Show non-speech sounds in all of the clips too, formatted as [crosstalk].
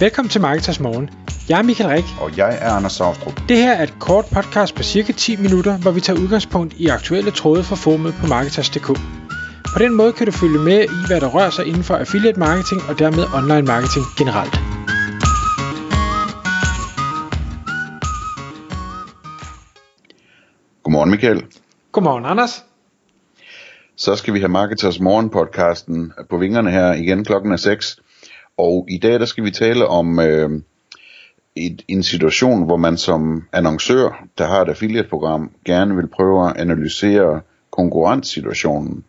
Velkommen til Marketers Morgen. Jeg er Michael Rik. Og jeg er Anders Saustrup. Det her er et kort podcast på cirka 10 minutter, hvor vi tager udgangspunkt i aktuelle tråde fra formet på Marketers.dk. På den måde kan du følge med i, hvad der rører sig inden for affiliate marketing og dermed online marketing generelt. Godmorgen Michael. Godmorgen Anders. Så skal vi have Marketers Morgen podcasten på vingerne her igen klokken er 6. Og i dag der skal vi tale om øh, et, en situation, hvor man som annoncør, der har et affiliate-program, gerne vil prøve at analysere konkurrencesituationen.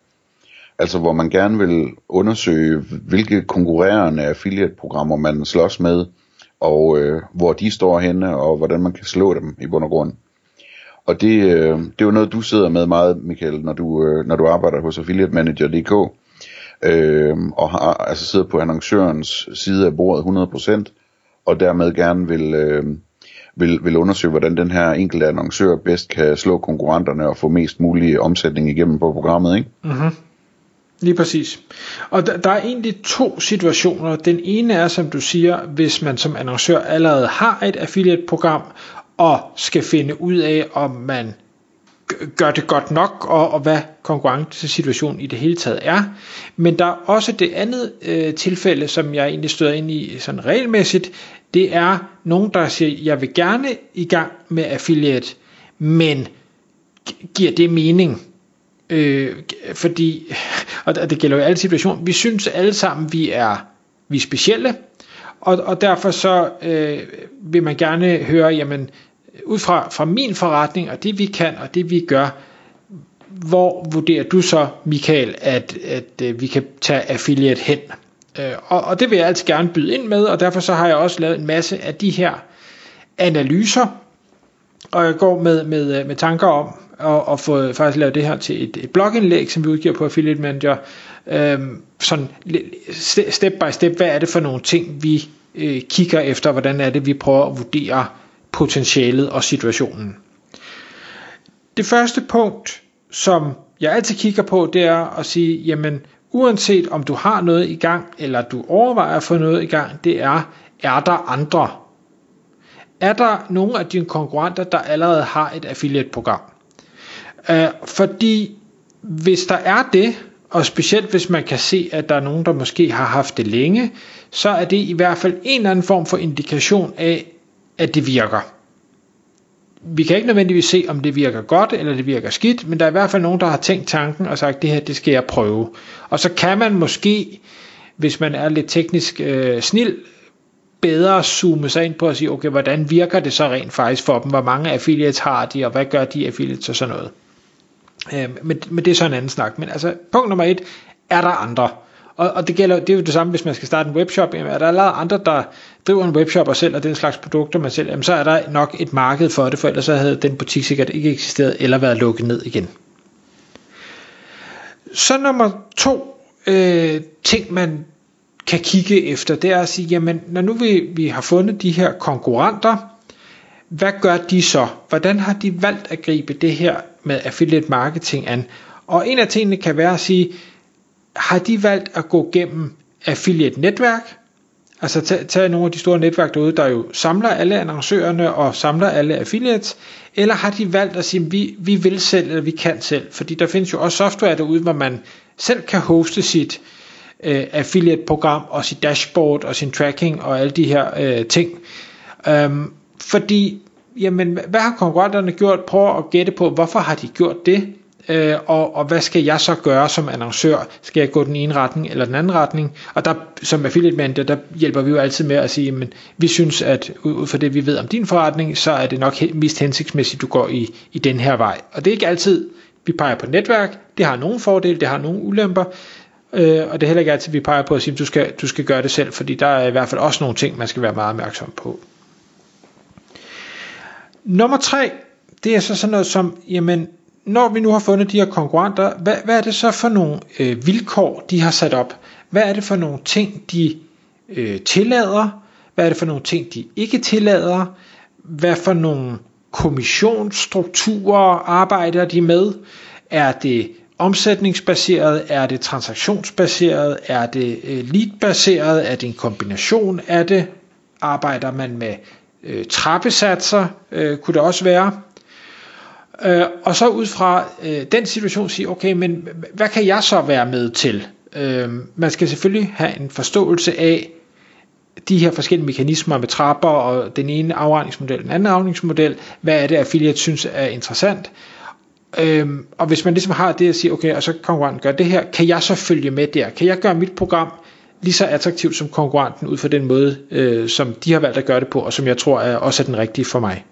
Altså hvor man gerne vil undersøge, hvilke konkurrerende affiliate-programmer man slås med, og øh, hvor de står henne, og hvordan man kan slå dem i bund og grund. Og det, øh, det er jo noget, du sidder med meget, Michael, når du, øh, når du arbejder hos affiliatemanager.dk øh, og har, altså sidder på annoncørens side af bordet 100%, og dermed gerne vil, øh, vil, vil undersøge, hvordan den her enkelte annoncør bedst kan slå konkurrenterne og få mest mulig omsætning igennem på programmet, ikke? Mm-hmm. Lige præcis. Og der, der er egentlig to situationer. Den ene er, som du siger, hvis man som annoncør allerede har et affiliate-program, og skal finde ud af, om man gør det godt nok, og, og hvad konkurrencesituationen i det hele taget er. Men der er også det andet øh, tilfælde, som jeg egentlig støder ind i sådan regelmæssigt, det er nogen, der siger, jeg vil gerne i gang med affiliate, men giver det mening? Øh, fordi, [laughs] og det gælder jo alle situationer, vi synes alle sammen, vi er, vi er specielle, og, og derfor så øh, vil man gerne høre, jamen, ud fra, fra min forretning, og det vi kan, og det vi gør, hvor vurderer du så, Michael, at, at, at vi kan tage affiliate hen? Øh, og, og det vil jeg altid gerne byde ind med, og derfor så har jeg også lavet en masse af de her analyser, og jeg går med, med, øh, med tanker om at, at få faktisk lavet det her til et, et blogindlæg, som vi udgiver på Affiliate Manager, øhm, sådan step by step, hvad er det for nogle ting, vi øh, kigger efter, hvordan er det, vi prøver at vurdere potentialet og situationen. Det første punkt, som jeg altid kigger på, det er at sige, jamen uanset om du har noget i gang, eller du overvejer at få noget i gang, det er, er der andre? Er der nogle af dine konkurrenter, der allerede har et affiliate-program? Uh, fordi hvis der er det, og specielt hvis man kan se, at der er nogen, der måske har haft det længe, så er det i hvert fald en eller anden form for indikation af, at det virker. Vi kan ikke nødvendigvis se, om det virker godt eller det virker skidt, men der er i hvert fald nogen, der har tænkt tanken og sagt, det her, det skal jeg prøve. Og så kan man måske, hvis man er lidt teknisk øh, snil, bedre zoome sig ind på at sige, okay, hvordan virker det så rent faktisk for dem? Hvor mange affiliates har de, og hvad gør de affiliates og sådan noget? Øh, men, men det er så en anden snak. Men altså, punkt nummer et, er der andre? Og, og det, gælder, det er jo det samme, hvis man skal starte en webshop. Jamen, er der allerede andre, der driver en webshop og sælger den slags produkter, man sælger, jamen, så er der nok et marked for det, for ellers så havde den butik sikkert ikke eksisteret eller været lukket ned igen. Så nummer to øh, ting, man kan kigge efter, det er at sige, jamen når nu vi, vi har fundet de her konkurrenter, hvad gør de så? Hvordan har de valgt at gribe det her med affiliate marketing an? Og en af tingene kan være at sige, har de valgt at gå gennem affiliate netværk, altså tage, tage nogle af de store netværk derude, der jo samler alle annoncørerne og samler alle affiliates, eller har de valgt at sige, vi, vi vil selv, eller vi kan selv, fordi der findes jo også software derude, hvor man selv kan hoste sit øh, affiliate-program og sit dashboard og sin tracking og alle de her øh, ting. Øhm, fordi, jamen, hvad har konkurrenterne gjort? Prøv at gætte på, hvorfor har de gjort det? Øh, og, og hvad skal jeg så gøre som annoncør? Skal jeg gå den ene retning eller den anden retning? Og der, som affiliate manager, der hjælper vi jo altid med at sige, men vi synes, at ud fra det, vi ved om din forretning, så er det nok mest hensigtsmæssigt, du går i, i den her vej. Og det er ikke altid, vi peger på netværk, det har nogle fordele, det har nogle ulemper, øh, og det er heller ikke altid, vi peger på at sige, at du skal, du skal gøre det selv, fordi der er i hvert fald også nogle ting, man skal være meget opmærksom på. Nummer tre, det er så sådan noget som, jamen, når vi nu har fundet de her konkurrenter, hvad, hvad er det så for nogle øh, vilkår, de har sat op? Hvad er det for nogle ting, de øh, tillader? Hvad er det for nogle ting, de ikke tillader? Hvad for nogle kommissionsstrukturer arbejder de med? Er det omsætningsbaseret? Er det transaktionsbaseret? Er det øh, leadbaseret? Er det en kombination af det? arbejder man med øh, trappesatser, øh, kunne det også være. Øh, og så ud fra øh, den situation sige, okay, men hvad kan jeg så være med til? Øh, man skal selvfølgelig have en forståelse af de her forskellige mekanismer med trapper og den ene afregningsmodel, den anden afregningsmodel. Hvad er det, affiliate synes er interessant? Øhm, og hvis man ligesom har det at sige, okay, og så konkurrenten gør det her, kan jeg så følge med der? Kan jeg gøre mit program lige så attraktivt som konkurrenten ud fra den måde, øh, som de har valgt at gøre det på, og som jeg tror er også er den rigtige for mig?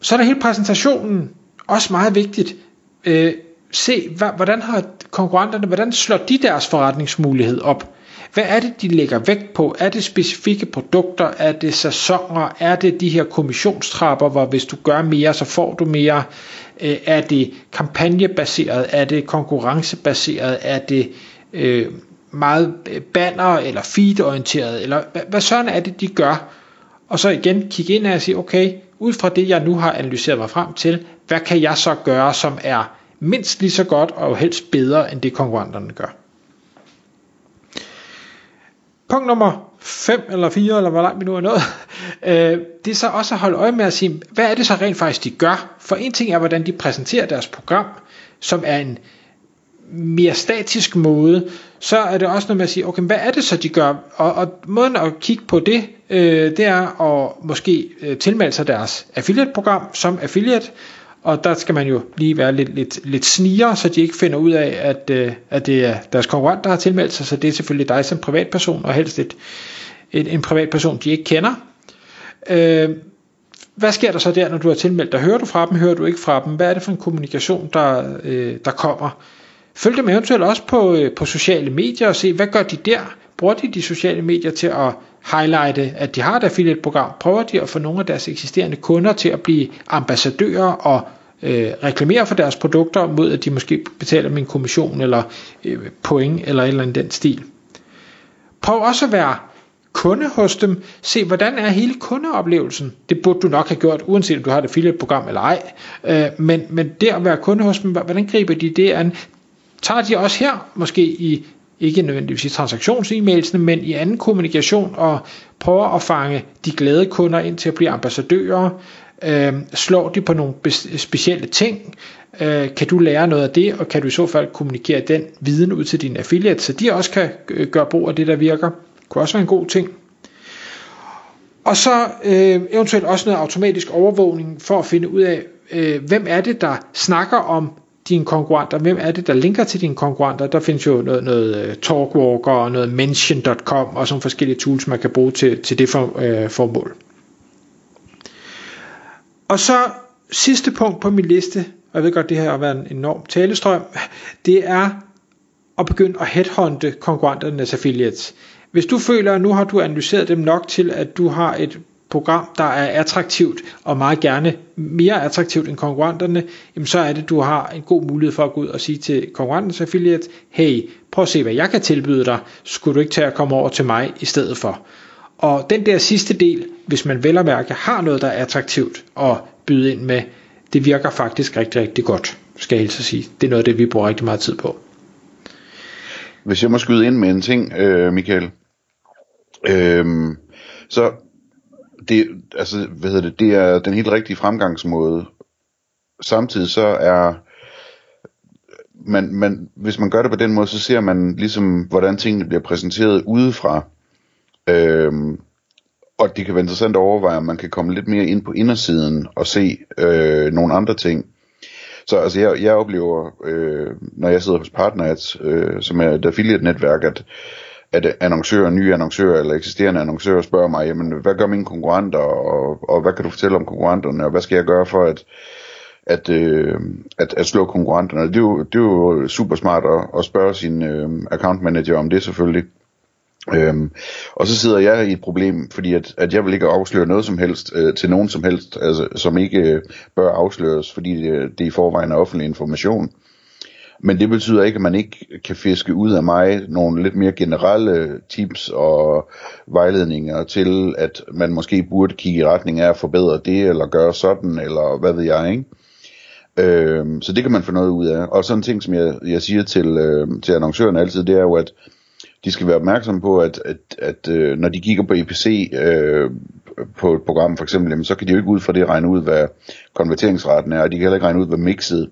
Så er der hele præsentationen også meget vigtigt. Øh, se, hvordan har konkurrenterne, hvordan slår de deres forretningsmulighed op? Hvad er det, de lægger vægt på? Er det specifikke produkter? Er det sæsoner? Er det de her kommissionstrapper, hvor hvis du gør mere, så får du mere? Øh, er det kampagnebaseret? Er det konkurrencebaseret? Er det øh, meget øh, banner eller feed-orienteret? Eller hvad, hvad sådan er det, de gør? Og så igen kigge ind og sige, okay, ud fra det, jeg nu har analyseret mig frem til, hvad kan jeg så gøre, som er mindst lige så godt og helst bedre, end det konkurrenterne gør? Punkt nummer 5 eller 4, eller hvor langt vi nu er nået, [laughs] øh, det er så også at holde øje med at sige, hvad er det så rent faktisk, de gør? For en ting er, hvordan de præsenterer deres program, som er en mere statisk måde, så er det også noget med at sige, okay, hvad er det så, de gør? Og, og måden at kigge på det, øh, det er at måske øh, tilmelde sig deres affiliate-program som affiliate, og der skal man jo lige være lidt, lidt, lidt sniger, så de ikke finder ud af, at, øh, at det er deres konkurrent, der har tilmeldt sig, så det er selvfølgelig dig som privatperson, og helst et, et, en privatperson, de ikke kender. Øh, hvad sker der så der, når du har tilmeldt dig? Hører du fra dem, hører du ikke fra dem? Hvad er det for en kommunikation, der, øh, der kommer? Følg dem eventuelt også på, øh, på sociale medier og se, hvad gør de der? Bruger de de sociale medier til at highlighte, at de har et affiliate-program? Prøver de at få nogle af deres eksisterende kunder til at blive ambassadører og øh, reklamere for deres produkter, mod at de måske betaler min kommission eller øh, point eller et eller andet den stil. Prøv også at være kunde hos dem. Se, hvordan er hele kundeoplevelsen? Det burde du nok have gjort, uanset om du har et affiliate-program eller ej. Øh, men, men det at være kunde hos dem, hvordan griber de det an? Tager de også her, måske i ikke nødvendigvis i transaktions-e-mailsene, men i anden kommunikation, og prøver at fange de glade kunder ind til at blive ambassadører, øh, slår de på nogle specielle ting, øh, kan du lære noget af det, og kan du i så fald kommunikere den viden ud til dine affiliates, så de også kan øh, gøre brug af det, der virker. Det kunne også være en god ting. Og så øh, eventuelt også noget automatisk overvågning for at finde ud af, øh, hvem er det, der snakker om dine konkurrenter, hvem er det, der linker til dine konkurrenter. Der findes jo noget, noget øh, Talkwalker og noget Mention.com og sådan forskellige tools, man kan bruge til, til det for, øh, formål. Og så sidste punkt på min liste, og jeg ved godt, det her har været en enorm talestrøm, det er at begynde at headhunte konkurrenternes affiliates. Hvis du føler, at nu har du analyseret dem nok til, at du har et program, der er attraktivt og meget gerne mere attraktivt end konkurrenterne, jamen så er det, du har en god mulighed for at gå ud og sige til konkurrentens affiliate, hey, prøv at se, hvad jeg kan tilbyde dig, skulle du ikke tage at komme over til mig i stedet for. Og den der sidste del, hvis man vel og mærke har noget, der er attraktivt at byde ind med, det virker faktisk rigtig, rigtig godt, skal jeg helst sige. Det er noget af det, vi bruger rigtig meget tid på. Hvis jeg må skyde ind med en ting, øh, Michael. Øh, så det, altså, hvad hedder det, det er den helt rigtige fremgangsmåde. Samtidig så er man, man, hvis man gør det på den måde, så ser man ligesom, hvordan tingene bliver præsenteret udefra. Øhm, og det kan være interessant at overveje, om man kan komme lidt mere ind på indersiden og se øh, nogle andre ting. Så altså, jeg, jeg oplever, øh, når jeg sidder hos Partners, øh, som er et affiliate-netværk, at, at annoncører, nye annoncører eller eksisterende annoncører spørger mig, jamen, hvad gør mine konkurrenter, og, og hvad kan du fortælle om konkurrenterne, og hvad skal jeg gøre for at, at, øh, at, at slå konkurrenterne. Det er jo, det er jo super smart at, at spørge sin øh, account manager om det selvfølgelig. Øhm, og så sidder jeg i et problem, fordi at, at jeg vil ikke afsløre noget som helst øh, til nogen som helst, altså, som ikke øh, bør afsløres, fordi det, det i forvejen er offentlig information. Men det betyder ikke, at man ikke kan fiske ud af mig nogle lidt mere generelle tips og vejledninger til, at man måske burde kigge i retning af at forbedre det, eller gøre sådan, eller hvad ved jeg, ikke? Øhm, så det kan man få noget ud af. Og sådan en ting, som jeg, jeg siger til, øh, til annoncøren altid, det er jo, at de skal være opmærksomme på, at, at, at øh, når de kigger på EPC øh, på et program for eksempel, jamen, så kan de jo ikke ud fra det regne ud, hvad konverteringsraten er, og de kan heller ikke regne ud, hvad mixet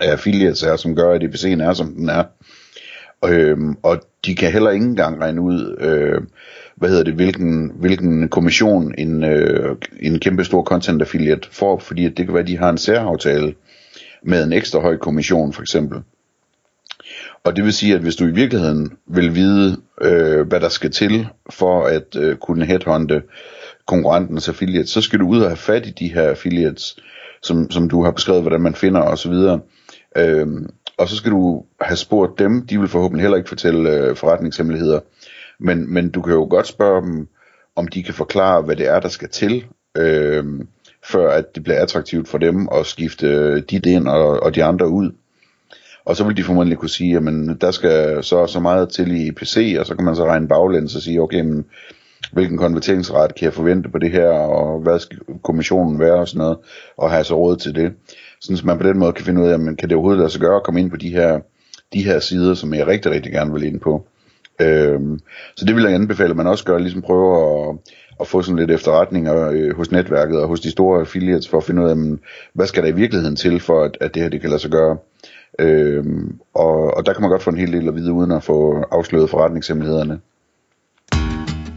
af affiliates er, som gør, at EPC'en er, som den er. Øhm, og de kan heller ikke engang regne ud, øh, hvad hedder det, hvilken, hvilken kommission en, øh, en kæmpe stor content affiliate får, fordi det kan være, at de har en særaftale med en ekstra høj kommission for eksempel. Og det vil sige, at hvis du i virkeligheden vil vide, øh, hvad der skal til for at øh, kunne headhunte konkurrentens affiliates, så skal du ud og have fat i de her affiliates, som, som du har beskrevet, hvordan man finder osv. Øhm, og så skal du have spurgt dem, de vil forhåbentlig heller ikke fortælle øh, forretningshemmeligheder, men, men du kan jo godt spørge dem, om de kan forklare, hvad det er, der skal til, øh, før at det bliver attraktivt for dem at skifte øh, dit ind og, og de andre ud. Og så vil de formentlig kunne sige, at der skal så så meget til i PC, og så kan man så regne baglæns og sige, okay, men, hvilken konverteringsret kan jeg forvente på det her, og hvad skal kommissionen være og sådan noget, og have så råd til det. Sådan så man på den måde kan finde ud af, jamen, kan det overhovedet lade sig gøre at komme ind på de her, de her sider, som jeg rigtig, rigtig gerne vil ind på. Øhm, så det vil jeg anbefale, at man også gør, ligesom prøve at, at få sådan lidt efterretninger øh, hos netværket og hos de store affiliates, for at finde ud af, jamen, hvad skal der i virkeligheden til, for at, at det her det kan lade sig gøre. Øhm, og, og der kan man godt få en hel del at vide, uden at få afsløret forretningshemmelighederne.